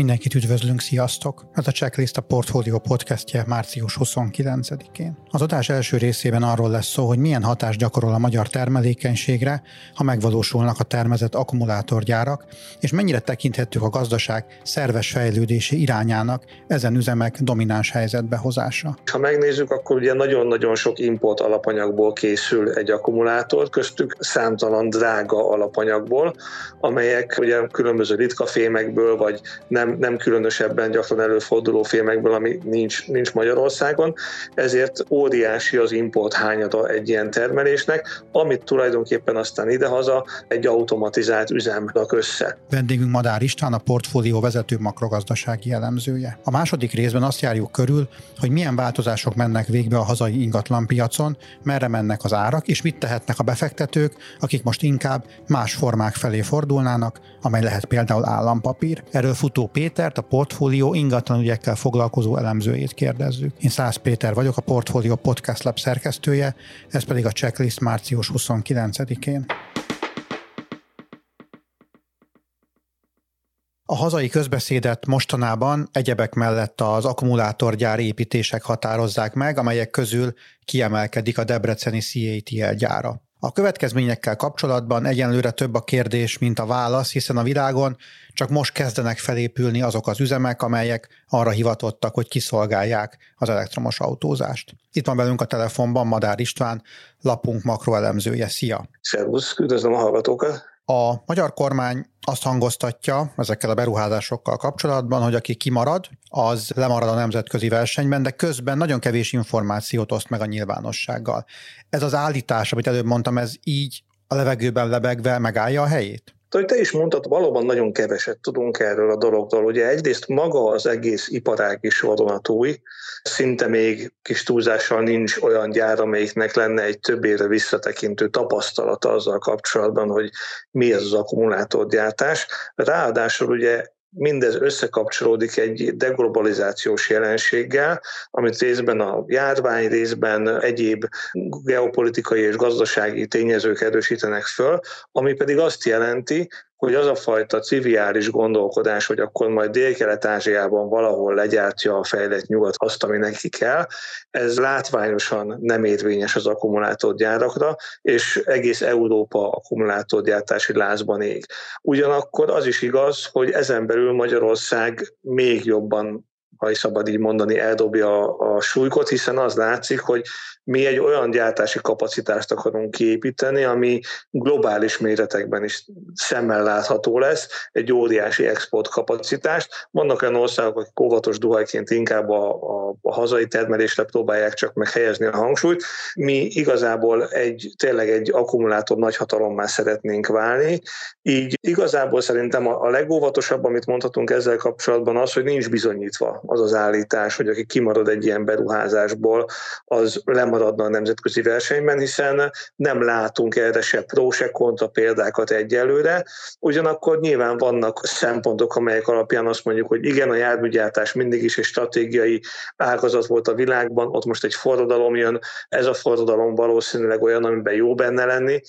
Mindenkit üdvözlünk, sziasztok! Ez a Checklist a Portfolio podcastje március 29-én. Az adás első részében arról lesz szó, hogy milyen hatást gyakorol a magyar termelékenységre, ha megvalósulnak a termezett akkumulátorgyárak, és mennyire tekinthetők a gazdaság szerves fejlődési irányának ezen üzemek domináns helyzetbe hozása. Ha megnézzük, akkor ugye nagyon-nagyon sok import alapanyagból készül egy akkumulátor, köztük számtalan drága alapanyagból, amelyek ugye különböző ritka fémekből vagy nem nem, különösebben gyakran előforduló filmekből, ami nincs, nincs Magyarországon, ezért óriási az import hányada egy ilyen termelésnek, amit tulajdonképpen aztán idehaza egy automatizált üzem rak össze. Vendégünk Madár István, a portfólió vezető makrogazdasági elemzője. A második részben azt járjuk körül, hogy milyen változások mennek végbe a hazai ingatlanpiacon, merre mennek az árak, és mit tehetnek a befektetők, akik most inkább más formák felé fordulnának, amely lehet például állampapír. Erről futó Pétert, a portfólió ingatlanügyekkel foglalkozó elemzőjét kérdezzük. Én Szász Péter vagyok, a Portfólió Podcast Lab szerkesztője, ez pedig a checklist március 29-én. A hazai közbeszédet mostanában egyebek mellett az akkumulátorgyár építések határozzák meg, amelyek közül kiemelkedik a debreceni CATL gyára. A következményekkel kapcsolatban egyenlőre több a kérdés, mint a válasz, hiszen a világon csak most kezdenek felépülni azok az üzemek, amelyek arra hivatottak, hogy kiszolgálják az elektromos autózást. Itt van velünk a telefonban Madár István, lapunk makroelemzője. Szia! Szervusz, üdvözlöm a hallgatókat! A magyar kormány azt hangoztatja ezekkel a beruházásokkal kapcsolatban, hogy aki kimarad, az lemarad a nemzetközi versenyben, de közben nagyon kevés információt oszt meg a nyilvánossággal. Ez az állítás, amit előbb mondtam, ez így a levegőben lebegve megállja a helyét? Ahogy te is mondtad, valóban nagyon keveset tudunk erről a dologról. Ugye egyrészt maga az egész iparág is vadonatúj, szinte még kis túlzással nincs olyan gyár, amelyiknek lenne egy több évre visszatekintő tapasztalata azzal kapcsolatban, hogy mi ez az akkumulátorgyártás. Ráadásul ugye mindez összekapcsolódik egy deglobalizációs jelenséggel, amit részben a járvány, részben egyéb geopolitikai és gazdasági tényezők erősítenek föl, ami pedig azt jelenti, hogy az a fajta civiális gondolkodás, hogy akkor majd Dél-Kelet-Ázsiában valahol legyártja a fejlett nyugat azt, ami neki kell, ez látványosan nem érvényes az akkumulátorgyárakra, és egész Európa akkumulátorgyártási lázban ég. Ugyanakkor az is igaz, hogy ezen belül Magyarország még jobban ha is szabad így mondani, eldobja a, a súlykot, hiszen az látszik, hogy mi egy olyan gyártási kapacitást akarunk kiépíteni, ami globális méretekben is szemmel látható lesz, egy óriási export kapacitást. Vannak olyan országok, akik óvatos duhajként inkább a, a, a hazai termelésre próbálják csak meghelyezni a hangsúlyt. Mi igazából egy, tényleg egy akkumulátor nagyhatalommá szeretnénk válni, így igazából szerintem a, a legóvatosabb, amit mondhatunk ezzel kapcsolatban az, hogy nincs bizonyítva az az állítás, hogy aki kimarad egy ilyen beruházásból, az lemaradna a nemzetközi versenyben, hiszen nem látunk erre se pro, se kontra példákat egyelőre. Ugyanakkor nyilván vannak szempontok, amelyek alapján azt mondjuk, hogy igen, a járműgyártás mindig is egy stratégiai ágazat volt a világban, ott most egy forradalom jön, ez a forradalom valószínűleg olyan, amiben jó benne lenni,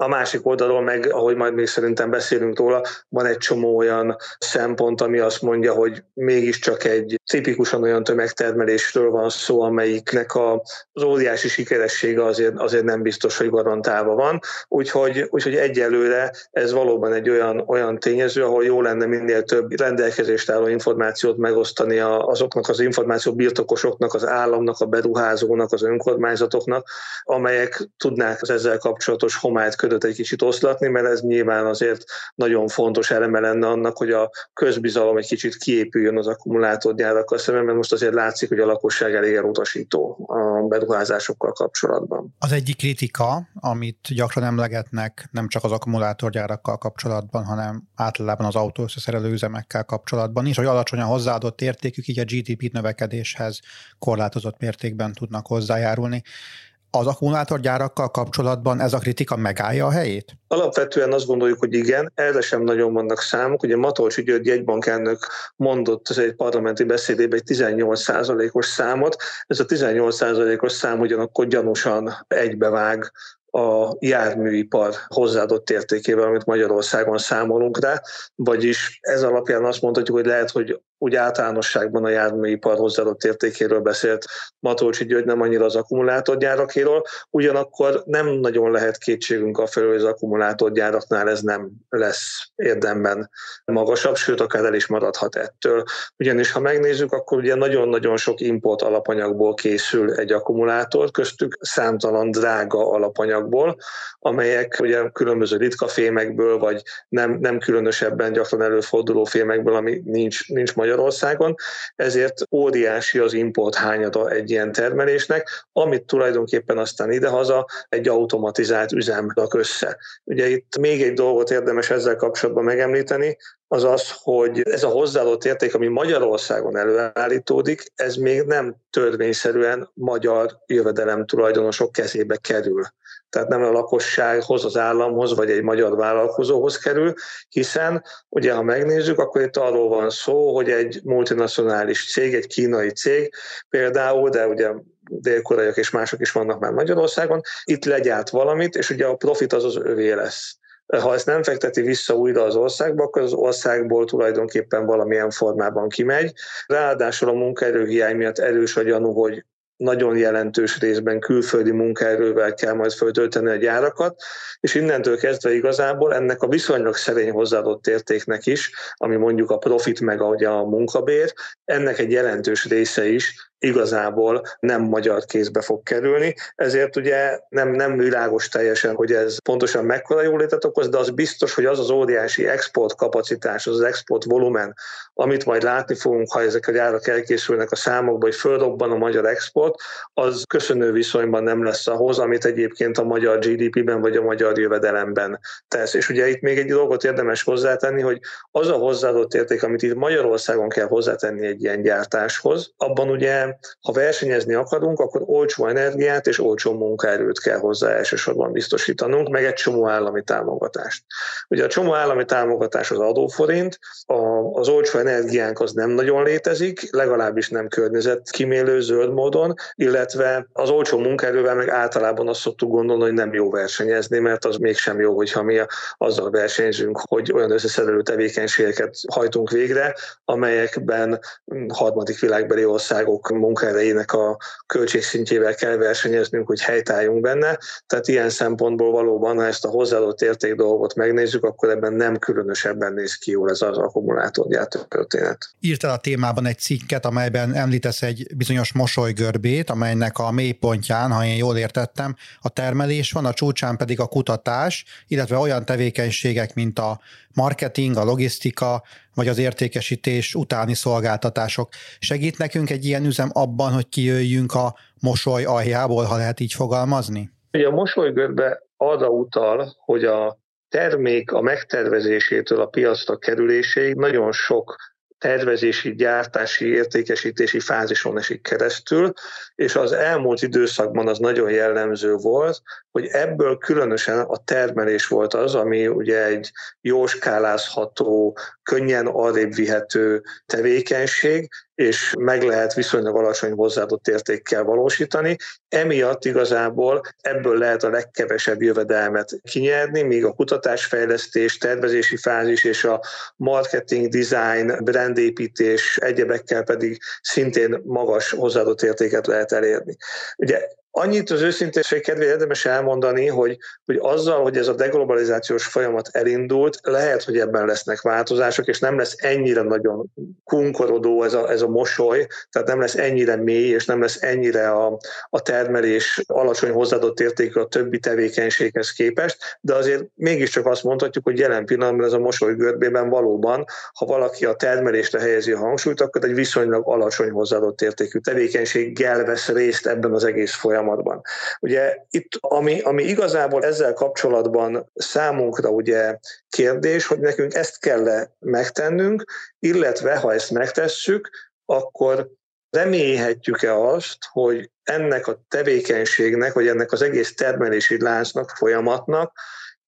a másik oldalról meg, ahogy majd még szerintem beszélünk róla, van egy csomó olyan szempont, ami azt mondja, hogy mégiscsak egy tipikusan olyan tömegtermelésről van szó, amelyiknek a, az óriási sikeressége azért, azért nem biztos, hogy garantálva van. Úgyhogy, úgyhogy egyelőre ez valóban egy olyan, olyan tényező, ahol jó lenne minél több rendelkezést álló információt megosztani azoknak az információ birtokosoknak, az államnak, a beruházónak, az önkormányzatoknak, amelyek tudnák az ezzel kapcsolatos homályt ködöt egy kicsit oszlatni, mert ez nyilván azért nagyon fontos eleme lenne annak, hogy a közbizalom egy kicsit kiépüljön az akkumulátorgyárakkal szemben, mert most azért látszik, hogy a lakosság elég elutasító a beruházásokkal kapcsolatban. Az egyik kritika, amit gyakran emlegetnek nem csak az akkumulátorgyárakkal kapcsolatban, hanem általában az autó összeszerelő üzemekkel kapcsolatban is, hogy alacsony a hozzáadott értékük, így a GDP növekedéshez korlátozott mértékben tudnak hozzájárulni az akkumulátorgyárakkal kapcsolatban ez a kritika megállja a helyét? Alapvetően azt gondoljuk, hogy igen, erre sem nagyon vannak számok. Ugye Matolcsi György jegybankelnök mondott az egy parlamenti beszédében egy 18%-os számot. Ez a 18%-os szám ugyanakkor gyanúsan egybevág a járműipar hozzáadott értékével, amit Magyarországon számolunk rá, vagyis ez alapján azt mondhatjuk, hogy lehet, hogy úgy általánosságban a járműipar hozzáadott értékéről beszélt Matolcsi György, nem annyira az akkumulátorgyárakéről, ugyanakkor nem nagyon lehet kétségünk a felől, hogy az akkumulátorgyáraknál ez nem lesz érdemben magasabb, sőt, akár el is maradhat ettől. Ugyanis ha megnézzük, akkor ugye nagyon-nagyon sok import alapanyagból készül egy akkumulátor, köztük számtalan drága alapanyagból, amelyek ugye különböző ritka fémekből, vagy nem, nem különösebben gyakran előforduló fémekből, ami nincs, nincs Magyarországon, ezért óriási az import hányada egy ilyen termelésnek, amit tulajdonképpen aztán idehaza egy automatizált üzem rak össze. Ugye itt még egy dolgot érdemes ezzel kapcsolatban megemlíteni, az az, hogy ez a hozzáadott érték, ami Magyarországon előállítódik, ez még nem törvényszerűen magyar jövedelem tulajdonosok kezébe kerül tehát nem a lakossághoz, az államhoz, vagy egy magyar vállalkozóhoz kerül, hiszen ugye ha megnézzük, akkor itt arról van szó, hogy egy multinacionális cég, egy kínai cég például, de ugye dél-koreaiak és mások is vannak már Magyarországon, itt legyárt valamit, és ugye a profit az az övé lesz. Ha ezt nem fekteti vissza újra az országba, akkor az országból tulajdonképpen valamilyen formában kimegy. Ráadásul a munkaerőhiány miatt erős a gyanú, hogy nagyon jelentős részben külföldi munkaerővel kell majd föltölteni a gyárakat, és innentől kezdve igazából ennek a viszonylag szerény hozzáadott értéknek is, ami mondjuk a profit meg a munkabér, ennek egy jelentős része is igazából nem magyar kézbe fog kerülni, ezért ugye nem, nem világos teljesen, hogy ez pontosan mekkora jólétet okoz, de az biztos, hogy az az óriási export kapacitás, az az export volumen, amit majd látni fogunk, ha ezek a gyárak elkészülnek a számokba, hogy fölrobban a magyar export, az köszönő viszonyban nem lesz ahhoz, amit egyébként a magyar GDP-ben vagy a magyar jövedelemben tesz. És ugye itt még egy dolgot érdemes hozzátenni, hogy az a hozzáadott érték, amit itt Magyarországon kell hozzátenni egy ilyen gyártáshoz, abban ugye ha versenyezni akarunk, akkor olcsó energiát és olcsó munkaerőt kell hozzá elsősorban biztosítanunk, meg egy csomó állami támogatást. Ugye a csomó állami támogatás az adóforint, az olcsó energiánk az nem nagyon létezik, legalábbis nem környezetkímélő zöld módon, illetve az olcsó munkaerővel meg általában azt szoktuk gondolni, hogy nem jó versenyezni, mert az mégsem jó, hogyha mi azzal versenyzünk, hogy olyan összeszedő tevékenységeket hajtunk végre, amelyekben harmadik világbeli országok munkaerejének a költségszintjével kell versenyeznünk, hogy helytálljunk benne. Tehát ilyen szempontból valóban, ha ezt a hozzáadott érték dolgot megnézzük, akkor ebben nem különösebben néz ki jól ez az akkumulátorgyártó történet. Írtál a témában egy cikket, amelyben említesz egy bizonyos mosolygörbét, amelynek a mélypontján, ha én jól értettem, a termelés van, a csúcsán pedig a kutatás, illetve olyan tevékenységek, mint a marketing, a logisztika, vagy az értékesítés utáni szolgáltatások. Segít nekünk egy ilyen üzem abban, hogy kijöjjünk a mosoly aljából, ha lehet így fogalmazni? Ugye a mosolygörbe arra utal, hogy a termék a megtervezésétől a piacra kerüléséig nagyon sok tervezési, gyártási, értékesítési fázison esik keresztül, és az elmúlt időszakban az nagyon jellemző volt, hogy ebből különösen a termelés volt az, ami ugye egy jóskálázható, könnyen arrébb vihető tevékenység, és meg lehet viszonylag alacsony hozzáadott értékkel valósítani. Emiatt igazából ebből lehet a legkevesebb jövedelmet kinyerni, míg a kutatásfejlesztés, tervezési fázis és a marketing, design, brandépítés egyebekkel pedig szintén magas hozzáadott értéket lehet elérni. Ugye Annyit az őszinteség kedvéért érdemes elmondani, hogy, hogy azzal, hogy ez a deglobalizációs folyamat elindult, lehet, hogy ebben lesznek változások, és nem lesz ennyire nagyon kunkorodó ez a, ez a mosoly, tehát nem lesz ennyire mély, és nem lesz ennyire a, a termelés alacsony hozzáadott értékű a többi tevékenységhez képest, de azért mégiscsak azt mondhatjuk, hogy jelen pillanatban ez a mosoly görbében valóban, ha valaki a termelésre helyezi a hangsúlyt, akkor egy viszonylag alacsony hozzáadott értékű tevékenységgel vesz részt ebben az egész folyamatban folyamatban. Ugye itt, ami, ami igazából ezzel kapcsolatban számunkra ugye kérdés, hogy nekünk ezt kell megtennünk, illetve ha ezt megtesszük, akkor remélhetjük-e azt, hogy ennek a tevékenységnek, vagy ennek az egész termelési láncnak, folyamatnak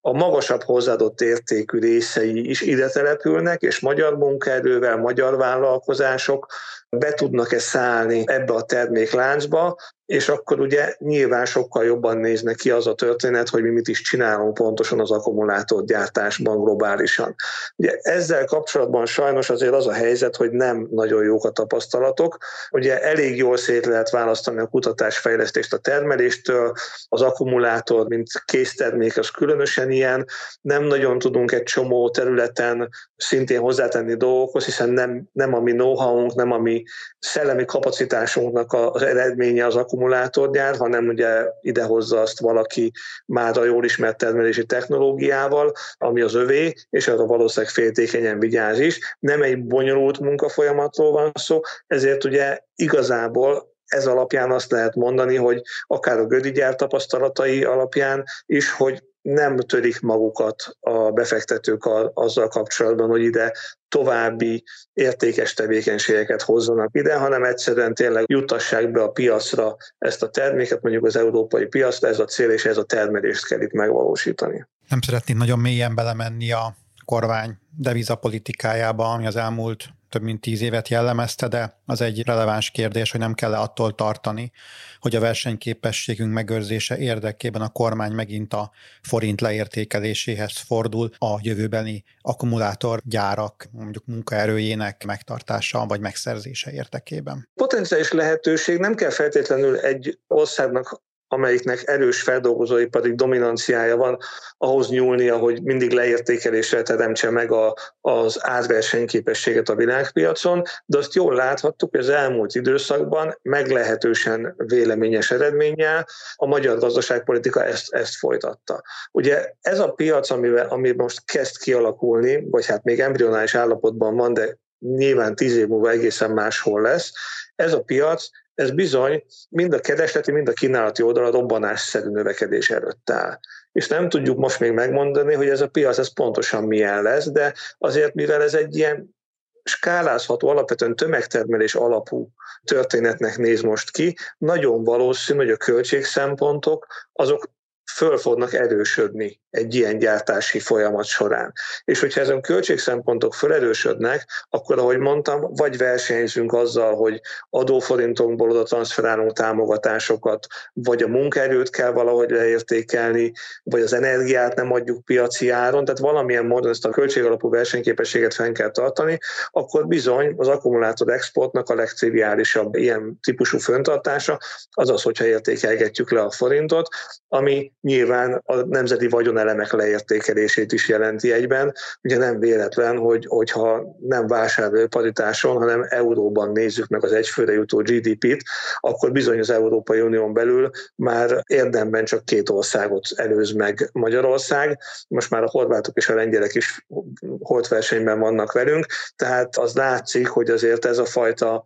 a magasabb hozzáadott értékű részei is ide települnek, és magyar munkaerővel, magyar vállalkozások be tudnak-e szállni ebbe a termékláncba, és akkor ugye nyilván sokkal jobban néznek ki az a történet, hogy mi mit is csinálunk pontosan az akkumulátorgyártásban globálisan. Ugye ezzel kapcsolatban sajnos azért az a helyzet, hogy nem nagyon jók a tapasztalatok. Ugye elég jól szét lehet választani a kutatásfejlesztést a termeléstől, az akkumulátor, mint késztermék, az különösen ilyen. Nem nagyon tudunk egy csomó területen szintén hozzátenni dolgokhoz, hiszen nem, nem a mi know nem a mi szellemi kapacitásunknak az eredménye az akkumulátor, akkumulátorgyár, hanem ugye idehozza azt valaki már a jól ismert termelési technológiával, ami az övé, és arra valószínűleg féltékenyen vigyáz is. Nem egy bonyolult munkafolyamatról van szó, ezért ugye igazából ez alapján azt lehet mondani, hogy akár a Gödi gyár tapasztalatai alapján is, hogy nem törik magukat a befektetők azzal kapcsolatban, hogy ide további értékes tevékenységeket hozzanak ide, hanem egyszerűen tényleg jutassák be a piacra ezt a terméket, mondjuk az európai piacra, ez a cél és ez a termelést kell itt megvalósítani. Nem szeretnék nagyon mélyen belemenni a kormány devizapolitikájába, ami az elmúlt több mint tíz évet jellemezte, de az egy releváns kérdés, hogy nem kell attól tartani, hogy a versenyképességünk megőrzése érdekében a kormány megint a forint leértékeléséhez fordul a jövőbeni akkumulátorgyárak mondjuk munkaerőjének megtartása vagy megszerzése érdekében. Potenciális lehetőség nem kell feltétlenül egy országnak amelyiknek erős feldolgozóipari dominanciája van, ahhoz nyúlnia, hogy mindig leértékelésre teremtse meg a, az árversenyképességet a világpiacon, de azt jól láthattuk, hogy az elmúlt időszakban meglehetősen véleményes eredménnyel a magyar gazdaságpolitika ezt, ezt folytatta. Ugye ez a piac, amivel, ami most kezd kialakulni, vagy hát még embryonális állapotban van, de nyilván tíz év múlva egészen máshol lesz, ez a piac ez bizony mind a keresleti, mind a kínálati oldal robbanásszerű növekedés előtt áll. És nem tudjuk most még megmondani, hogy ez a piac ez pontosan milyen lesz, de azért, mivel ez egy ilyen skálázható, alapvetően tömegtermelés alapú történetnek néz most ki, nagyon valószínű, hogy a költségszempontok azok föl fognak erősödni egy ilyen gyártási folyamat során. És hogyha ezen költségszempontok felerősödnek, akkor, ahogy mondtam, vagy versenyzünk azzal, hogy adóforintokból oda transferálunk támogatásokat, vagy a munkaerőt kell valahogy leértékelni, vagy az energiát nem adjuk piaci áron, tehát valamilyen módon ezt a költségalapú versenyképességet fenn kell tartani, akkor bizony az akkumulátor exportnak a legtriviálisabb ilyen típusú föntartása az az, hogyha értékelgetjük le a forintot, ami nyilván a nemzeti vagyonelemek leértékelését is jelenti egyben. Ugye nem véletlen, hogy, hogyha nem vásárló paritáson, hanem euróban nézzük meg az egyfőre jutó GDP-t, akkor bizony az Európai Unión belül már érdemben csak két országot előz meg Magyarország. Most már a horvátok és a lengyelek is holtversenyben vannak velünk, tehát az látszik, hogy azért ez a fajta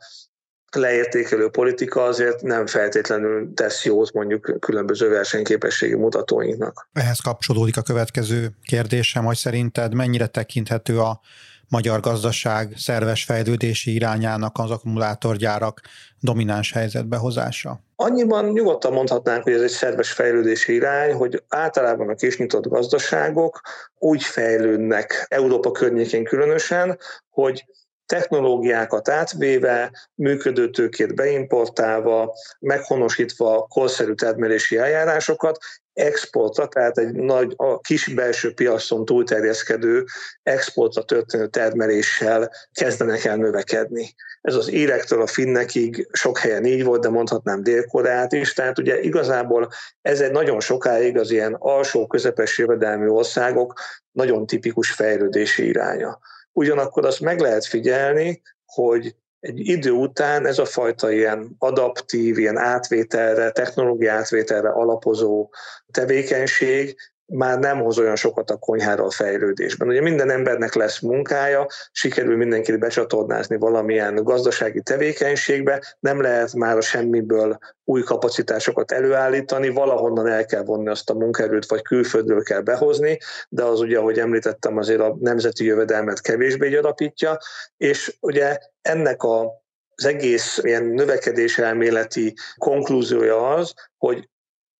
leértékelő politika azért nem feltétlenül tesz jót mondjuk különböző versenyképességi mutatóinknak. Ehhez kapcsolódik a következő kérdésem, hogy szerinted mennyire tekinthető a magyar gazdaság szerves fejlődési irányának az akkumulátorgyárak domináns helyzetbe hozása? Annyiban nyugodtan mondhatnánk, hogy ez egy szerves fejlődési irány, hogy általában a kisnyitott gazdaságok úgy fejlődnek Európa környékén különösen, hogy technológiákat átvéve, működőtőkét beimportálva, meghonosítva korszerű termelési eljárásokat, exportra, tehát egy nagy, a kis belső piacon túlterjeszkedő exportra történő termeléssel kezdenek el növekedni. Ez az érektől a finnekig sok helyen így volt, de mondhatnám Dél-Koreát is, tehát ugye igazából ez egy nagyon sokáig az ilyen alsó közepes jövedelmi országok nagyon tipikus fejlődési iránya. Ugyanakkor azt meg lehet figyelni, hogy egy idő után ez a fajta ilyen adaptív, ilyen átvételre, technológia átvételre alapozó tevékenység már nem hoz olyan sokat a konyhára fejlődésben. Ugye minden embernek lesz munkája, sikerül mindenkit becsatornázni valamilyen gazdasági tevékenységbe, nem lehet már a semmiből új kapacitásokat előállítani, valahonnan el kell vonni azt a munkaerőt, vagy külföldről kell behozni, de az ugye, ahogy említettem, azért a nemzeti jövedelmet kevésbé gyarapítja, és ugye ennek a az egész ilyen növekedés elméleti konklúziója az, hogy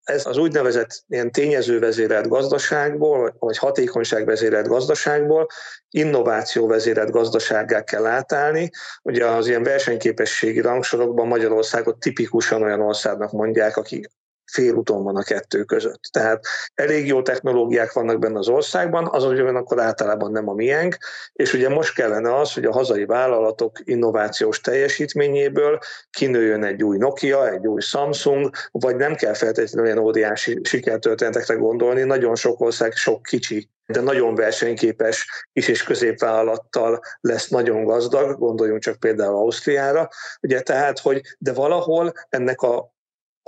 ez az úgynevezett ilyen tényezővezérelt gazdaságból, vagy hatékonyságvezérelt gazdaságból innováció vezérelt gazdasággá kell átállni. Ugye az ilyen versenyképességi rangsorokban Magyarországot tipikusan olyan országnak mondják, aki félúton van a kettő között. Tehát elég jó technológiák vannak benne az országban, az ugyanakkor általában nem a miénk, és ugye most kellene az, hogy a hazai vállalatok innovációs teljesítményéből kinőjön egy új Nokia, egy új Samsung, vagy nem kell feltétlenül olyan óriási sikertörténetekre gondolni, nagyon sok ország sok kicsi de nagyon versenyképes kis és középvállalattal lesz nagyon gazdag, gondoljunk csak például Ausztriára, ugye tehát, hogy de valahol ennek a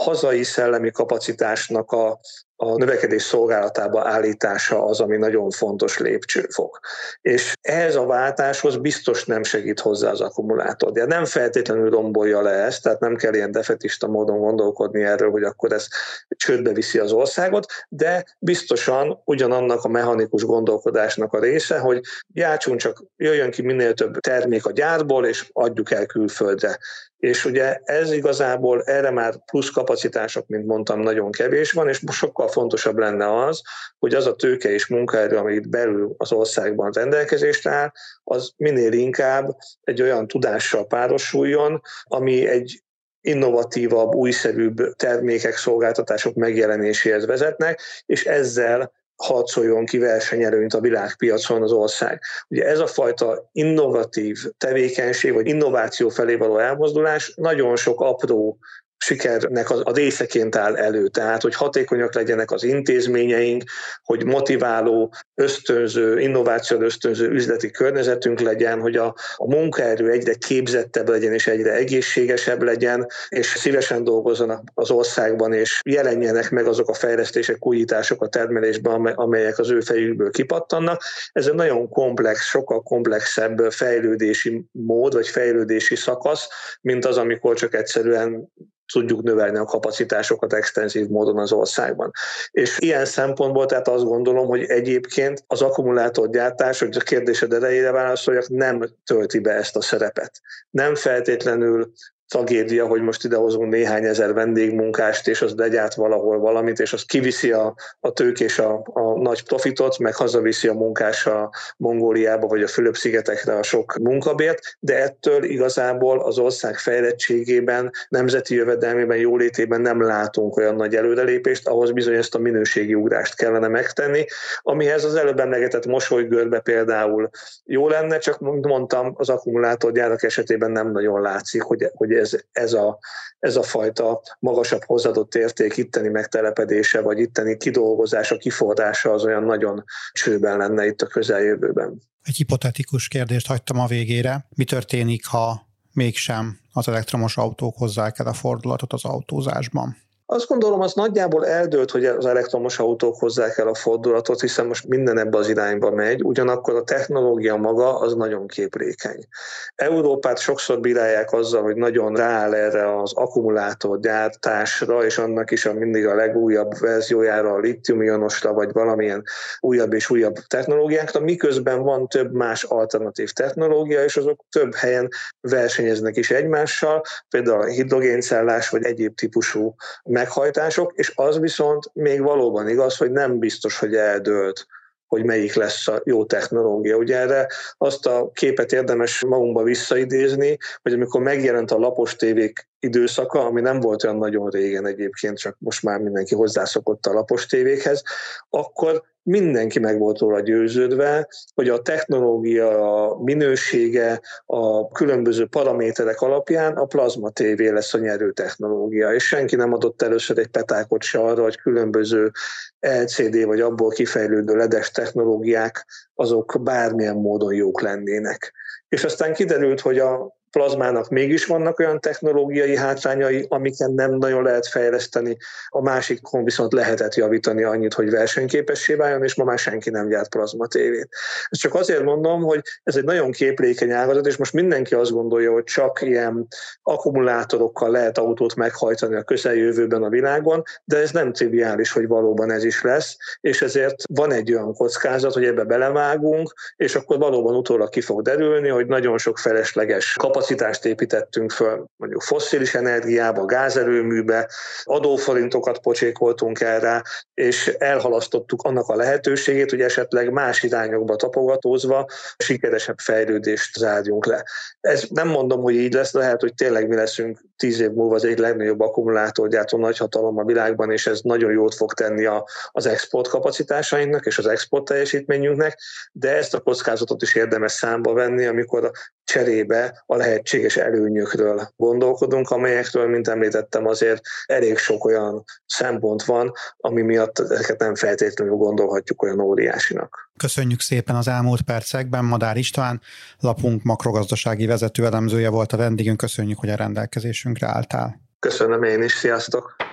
hazai szellemi kapacitásnak a, a növekedés szolgálatába állítása az, ami nagyon fontos lépcsőfok. És ehhez a váltáshoz biztos nem segít hozzá az akkumulátor. De nem feltétlenül rombolja le ezt, tehát nem kell ilyen defetista módon gondolkodni erről, hogy akkor ez csődbe viszi az országot, de biztosan ugyanannak a mechanikus gondolkodásnak a része, hogy játszunk csak, jöjjön ki minél több termék a gyárból, és adjuk el külföldre. És ugye ez igazából erre már plusz kapacitások, mint mondtam, nagyon kevés van, és sokkal sokkal fontosabb lenne az, hogy az a tőke és munkaerő, ami itt belül az országban rendelkezésre áll, az minél inkább egy olyan tudással párosuljon, ami egy innovatívabb, újszerűbb termékek, szolgáltatások megjelenéséhez vezetnek, és ezzel harcoljon ki versenyelőnyt a világpiacon az ország. Ugye ez a fajta innovatív tevékenység, vagy innováció felé való elmozdulás nagyon sok apró sikernek a részeként áll elő. Tehát, hogy hatékonyak legyenek az intézményeink, hogy motiváló, ösztönző, innováció ösztönző üzleti környezetünk legyen, hogy a, a munkaerő egyre képzettebb legyen és egyre egészségesebb legyen, és szívesen dolgozzanak az országban, és jelenjenek meg azok a fejlesztések, újítások a termelésben, amelyek az ő fejükből kipattannak. Ez egy nagyon komplex, sokkal komplexebb fejlődési mód, vagy fejlődési szakasz, mint az, amikor csak egyszerűen tudjuk növelni a kapacitásokat extenzív módon az országban. És ilyen szempontból tehát azt gondolom, hogy egyébként az akkumulátorgyártás, hogy a kérdésed erejére válaszoljak, nem tölti be ezt a szerepet. Nem feltétlenül tragédia, hogy most idehozunk néhány ezer vendégmunkást, és az legyárt valahol valamit, és az kiviszi a, a tők és a, a nagy profitot, meg hazaviszi a munkás a Mongóliába vagy a Fülöp-szigetekre a sok munkabért, de ettől igazából az ország fejlettségében, nemzeti jövedelmében, jólétében nem látunk olyan nagy előrelépést, ahhoz bizony ezt a minőségi ugrást kellene megtenni, amihez az előbb emlegetett mosolygörbe például jó lenne, csak mondtam, az akkumulátorgyárak esetében nem nagyon látszik, hogy, hogy ez, ez, a, ez a fajta magasabb hozadott érték itteni megtelepedése, vagy itteni kidolgozása, kifordása az olyan nagyon csőben lenne itt a közeljövőben. Egy hipotetikus kérdést hagytam a végére. Mi történik, ha mégsem az elektromos autók hozzák el a fordulatot az autózásban? Azt gondolom, az nagyjából eldőlt, hogy az elektromos autók hozzák el a fordulatot, hiszen most minden ebbe az irányba megy, ugyanakkor a technológia maga az nagyon képlékeny. Európát sokszor bírálják azzal, hogy nagyon rááll erre az akkumulátorgyártásra, és annak is a mindig a legújabb verziójára, a litium-ionosra, vagy valamilyen újabb és újabb technológiákra, miközben van több más alternatív technológia, és azok több helyen versenyeznek is egymással, például a hidrogéncellás, vagy egyéb típusú meghajtások, és az viszont még valóban igaz, hogy nem biztos, hogy eldőlt hogy melyik lesz a jó technológia. Ugye erre azt a képet érdemes magunkba visszaidézni, hogy amikor megjelent a lapos tévék időszaka, ami nem volt olyan nagyon régen egyébként, csak most már mindenki hozzászokott a lapos tévékhez, akkor mindenki meg volt róla győződve, hogy a technológia a minősége a különböző paraméterek alapján a plazma TV lesz a nyerő technológia, és senki nem adott először egy petákot se arra, hogy különböző LCD vagy abból kifejlődő ledes technológiák azok bármilyen módon jók lennének. És aztán kiderült, hogy a plazmának mégis vannak olyan technológiai hátrányai, amiken nem nagyon lehet fejleszteni, a másikon viszont lehetett javítani annyit, hogy versenyképessé váljon, és ma már senki nem gyárt plazma tévét. Ezt csak azért mondom, hogy ez egy nagyon képlékeny ágazat, és most mindenki azt gondolja, hogy csak ilyen akkumulátorokkal lehet autót meghajtani a közeljövőben a világon, de ez nem triviális, hogy valóban ez is lesz, és ezért van egy olyan kockázat, hogy ebbe belevágunk, és akkor valóban utólag ki fog derülni, hogy nagyon sok felesleges kapacitás kapacitást építettünk föl, mondjuk fosszilis energiába, gázerőműbe, adóforintokat pocsékoltunk erre, és elhalasztottuk annak a lehetőségét, hogy esetleg más irányokba tapogatózva sikeresebb fejlődést zárjunk le. Ez nem mondom, hogy így lesz, lehet, hogy tényleg mi leszünk tíz év múlva az egy legnagyobb akkumulátorgyártó nagyhatalom a világban, és ez nagyon jót fog tenni a, az export kapacitásainknak és az export teljesítményünknek, de ezt a kockázatot is érdemes számba venni, amikor cserébe a lehetséges előnyökről gondolkodunk, amelyekről, mint említettem, azért elég sok olyan szempont van, ami miatt ezeket nem feltétlenül gondolhatjuk olyan óriásinak. Köszönjük szépen az elmúlt percekben. Madár István, lapunk makrogazdasági vezető elemzője volt a vendégünk. Köszönjük, hogy a rendelkezésünkre álltál. Köszönöm én is, sziasztok!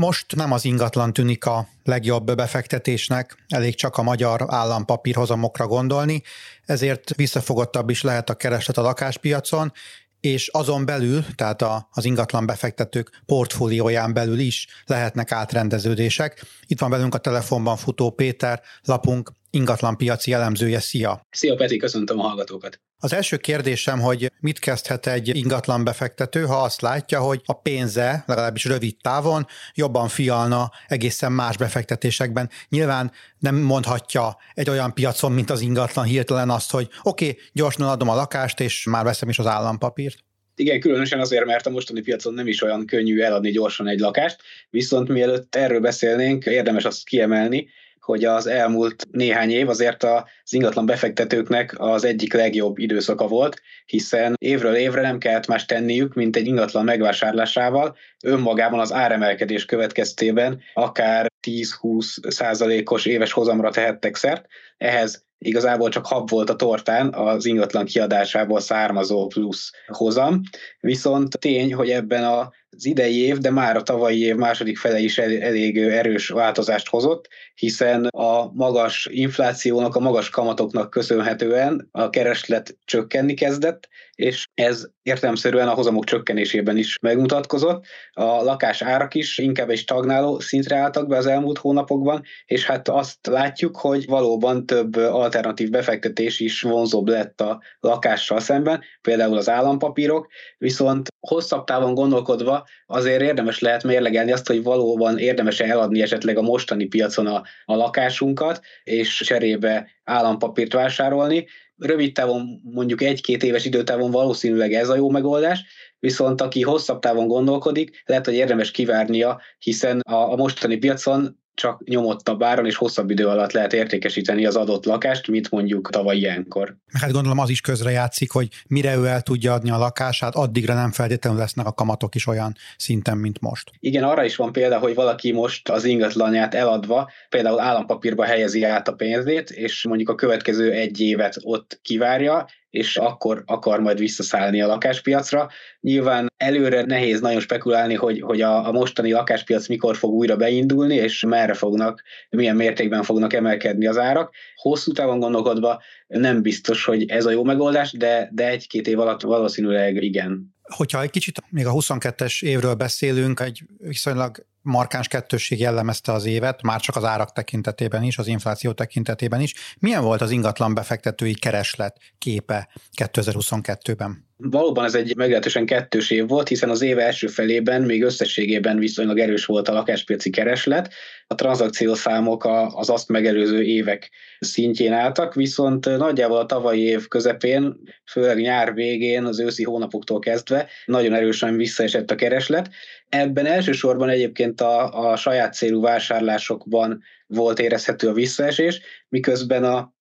Most nem az ingatlan tűnik a legjobb befektetésnek, elég csak a magyar állampapírhozamokra gondolni, ezért visszafogottabb is lehet a kereslet a lakáspiacon, és azon belül, tehát a, az ingatlan befektetők portfólióján belül is lehetnek átrendeződések. Itt van velünk a telefonban Futó Péter, lapunk ingatlanpiaci elemzője. Szia! Szia Peti, köszöntöm a hallgatókat! Az első kérdésem, hogy mit kezdhet egy ingatlan befektető, ha azt látja, hogy a pénze, legalábbis rövid távon, jobban fialna egészen más befektetésekben. Nyilván nem mondhatja egy olyan piacon, mint az ingatlan hirtelen azt, hogy oké, okay, gyorsan adom a lakást, és már veszem is az állampapírt. Igen, különösen azért, mert a mostani piacon nem is olyan könnyű eladni gyorsan egy lakást, viszont mielőtt erről beszélnénk, érdemes azt kiemelni, hogy az elmúlt néhány év azért az ingatlan befektetőknek az egyik legjobb időszaka volt, hiszen évről évre nem kellett más tenniük, mint egy ingatlan megvásárlásával, önmagában az áremelkedés következtében akár 10-20 százalékos éves hozamra tehettek szert, ehhez igazából csak hab volt a tortán az ingatlan kiadásából származó plusz hozam, viszont tény, hogy ebben az idei év, de már a tavalyi év második fele is elég erős változást hozott, hiszen a magas inflációnak, a magas kamatoknak köszönhetően a kereslet csökkenni kezdett, és ez értelemszerűen a hozamok csökkenésében is megmutatkozott. A lakás árak is inkább egy stagnáló szintre álltak be az elmúlt hónapokban, és hát azt látjuk, hogy valóban több alternatív befektetés is vonzóbb lett a lakással szemben, például az állampapírok, viszont hosszabb távon gondolkodva azért érdemes lehet mérlegelni azt, hogy valóban érdemes eladni esetleg a mostani piacon a, a lakásunkat, és cserébe állampapírt vásárolni, rövid távon, mondjuk egy-két éves időtávon valószínűleg ez a jó megoldás, viszont aki hosszabb távon gondolkodik, lehet, hogy érdemes kivárnia, hiszen a, a mostani piacon csak nyomottabb áron és hosszabb idő alatt lehet értékesíteni az adott lakást, mint mondjuk tavaly ilyenkor. Hát gondolom az is közrejátszik, hogy mire ő el tudja adni a lakását, addigra nem feltétlenül lesznek a kamatok is olyan szinten, mint most. Igen, arra is van példa, hogy valaki most az ingatlanját eladva például állampapírba helyezi át a pénzét, és mondjuk a következő egy évet ott kivárja, és akkor akar majd visszaszállni a lakáspiacra. Nyilván előre nehéz nagyon spekulálni, hogy, hogy a, a mostani lakáspiac mikor fog újra beindulni, és merre fognak, milyen mértékben fognak emelkedni az árak. Hosszú távon gondolkodva nem biztos, hogy ez a jó megoldás, de, de egy-két év alatt valószínűleg igen. Hogyha egy kicsit még a 22-es évről beszélünk, egy viszonylag markáns kettősség jellemezte az évet, már csak az árak tekintetében is, az infláció tekintetében is. Milyen volt az ingatlan befektetői kereslet képe 2022-ben? Valóban ez egy meglehetősen kettős év volt, hiszen az év első felében még összességében viszonylag erős volt a lakáspiaci kereslet, a tranzakciószámok az azt megelőző évek szintjén álltak, viszont nagyjából a tavalyi év közepén, főleg nyár végén, az őszi hónapoktól kezdve nagyon erősen visszaesett a kereslet. Ebben elsősorban egyébként a, a saját célú vásárlásokban volt érezhető a visszaesés, miközben a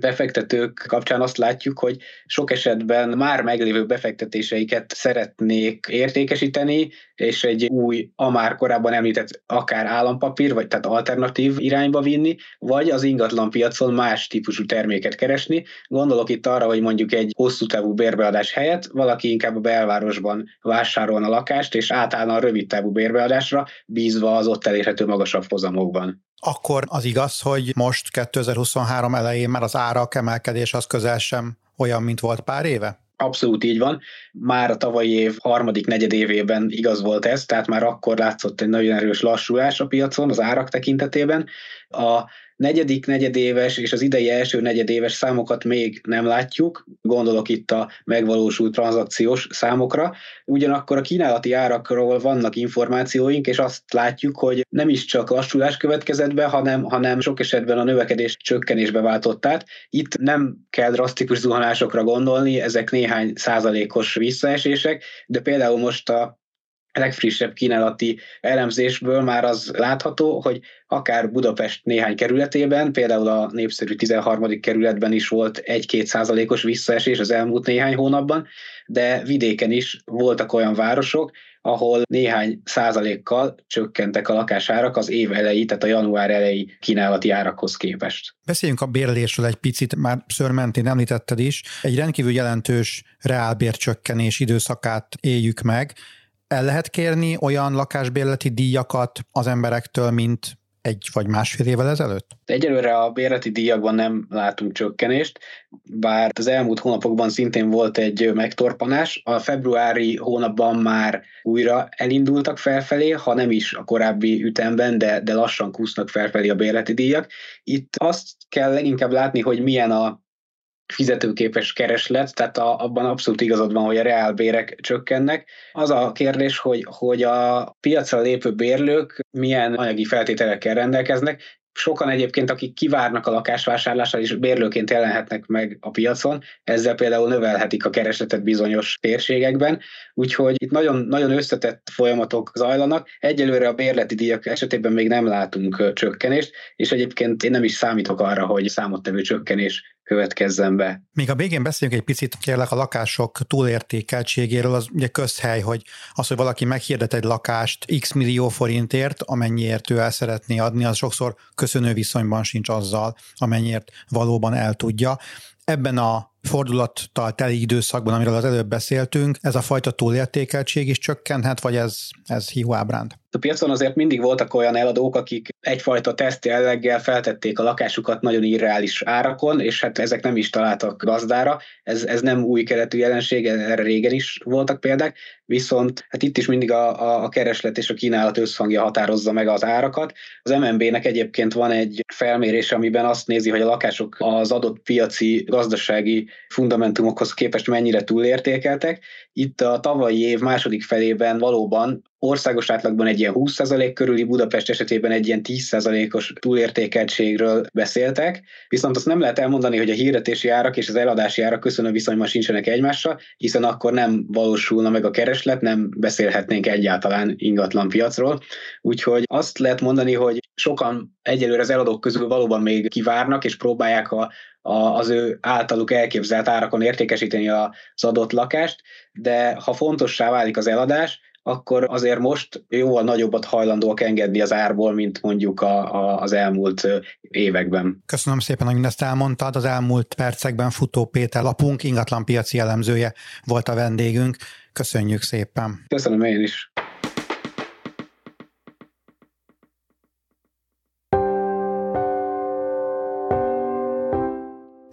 befektetők kapcsán azt látjuk, hogy sok esetben már meglévő befektetéseiket szeretnék értékesíteni, és egy új, a már korábban említett akár állampapír, vagy tehát alternatív irányba vinni, vagy az ingatlan piacon más típusú terméket keresni. Gondolok itt arra, hogy mondjuk egy hosszú távú bérbeadás helyett valaki inkább a belvárosban vásárolna lakást, és átállna a rövid távú bérbeadásra, bízva az ott elérhető magasabb hozamokban. Akkor az igaz, hogy most 2023 elején már az árak emelkedés az közel sem olyan, mint volt pár éve? Abszolút így van. Már a tavalyi év harmadik negyedévében igaz volt ez, tehát már akkor látszott egy nagyon erős lassulás a piacon az árak tekintetében, A negyedik negyedéves és az idei első negyedéves számokat még nem látjuk, gondolok itt a megvalósult tranzakciós számokra, ugyanakkor a kínálati árakról vannak információink, és azt látjuk, hogy nem is csak lassulás következett be, hanem, hanem sok esetben a növekedés csökkenésbe váltott át. Itt nem kell drasztikus zuhanásokra gondolni, ezek néhány százalékos visszaesések, de például most a legfrissebb kínálati elemzésből már az látható, hogy akár Budapest néhány kerületében, például a népszerű 13. kerületben is volt 1-2 százalékos visszaesés az elmúlt néhány hónapban, de vidéken is voltak olyan városok, ahol néhány százalékkal csökkentek a lakásárak az év elejé, tehát a január elejé kínálati árakhoz képest. Beszéljünk a bérlésről egy picit, már szörmentén említetted is. Egy rendkívül jelentős reálbércsökkenés időszakát éljük meg el lehet kérni olyan lakásbérleti díjakat az emberektől, mint egy vagy másfél évvel ezelőtt? Egyelőre a bérleti díjakban nem látunk csökkenést, bár az elmúlt hónapokban szintén volt egy megtorpanás. A februári hónapban már újra elindultak felfelé, ha nem is a korábbi ütemben, de, de lassan kúsznak felfelé a bérleti díjak. Itt azt kell leginkább látni, hogy milyen a fizetőképes kereslet, tehát a, abban abszolút igazad van, hogy a reálbérek csökkennek. Az a kérdés, hogy, hogy a piacra lépő bérlők milyen anyagi feltételekkel rendelkeznek, Sokan egyébként, akik kivárnak a lakásvásárlással és bérlőként jelenhetnek meg a piacon, ezzel például növelhetik a keresletet bizonyos térségekben, úgyhogy itt nagyon, nagyon összetett folyamatok zajlanak. Egyelőre a bérleti díjak esetében még nem látunk csökkenést, és egyébként én nem is számítok arra, hogy számottevő csökkenés következzen be. Még a végén beszéljünk egy picit kérlek a lakások túlértékeltségéről, az ugye közhely, hogy az, hogy valaki meghirdet egy lakást x millió forintért, amennyiért ő el szeretné adni, az sokszor köszönő viszonyban sincs azzal, amennyiért valóban el tudja. Ebben a fordulattal teli időszakban, amiről az előbb beszéltünk, ez a fajta túlértékeltség is csökkenhet, vagy ez, ez hiúábránd? A piacon azért mindig voltak olyan eladók, akik egyfajta teszt jelleggel feltették a lakásukat nagyon irreális árakon, és hát ezek nem is találtak gazdára. Ez, ez nem új keretű jelenség, erre régen is voltak példák, viszont hát itt is mindig a, a kereslet és a kínálat összhangja határozza meg az árakat. Az MNB-nek egyébként van egy felmérés, amiben azt nézi, hogy a lakások az adott piaci gazdasági fundamentumokhoz képest mennyire túlértékeltek. Itt a tavalyi év második felében valóban országos átlagban egy ilyen 20% körüli, Budapest esetében egy ilyen 10%-os túlértékeltségről beszéltek, viszont azt nem lehet elmondani, hogy a hirdetési árak és az eladási árak köszönő viszonyban sincsenek egymással, hiszen akkor nem valósulna meg a kereslet, nem beszélhetnénk egyáltalán ingatlan piacról. Úgyhogy azt lehet mondani, hogy sokan egyelőre az eladók közül valóban még kivárnak, és próbálják a, a, az ő általuk elképzelt árakon értékesíteni az adott lakást, de ha fontossá válik az eladás, akkor azért most jóval nagyobbat hajlandóak engedni az árból, mint mondjuk a, a, az elmúlt években. Köszönöm szépen, hogy ezt elmondtad. Az elmúlt percekben Futó Péter lapunk, ingatlanpiaci elemzője volt a vendégünk. Köszönjük szépen. Köszönöm én is.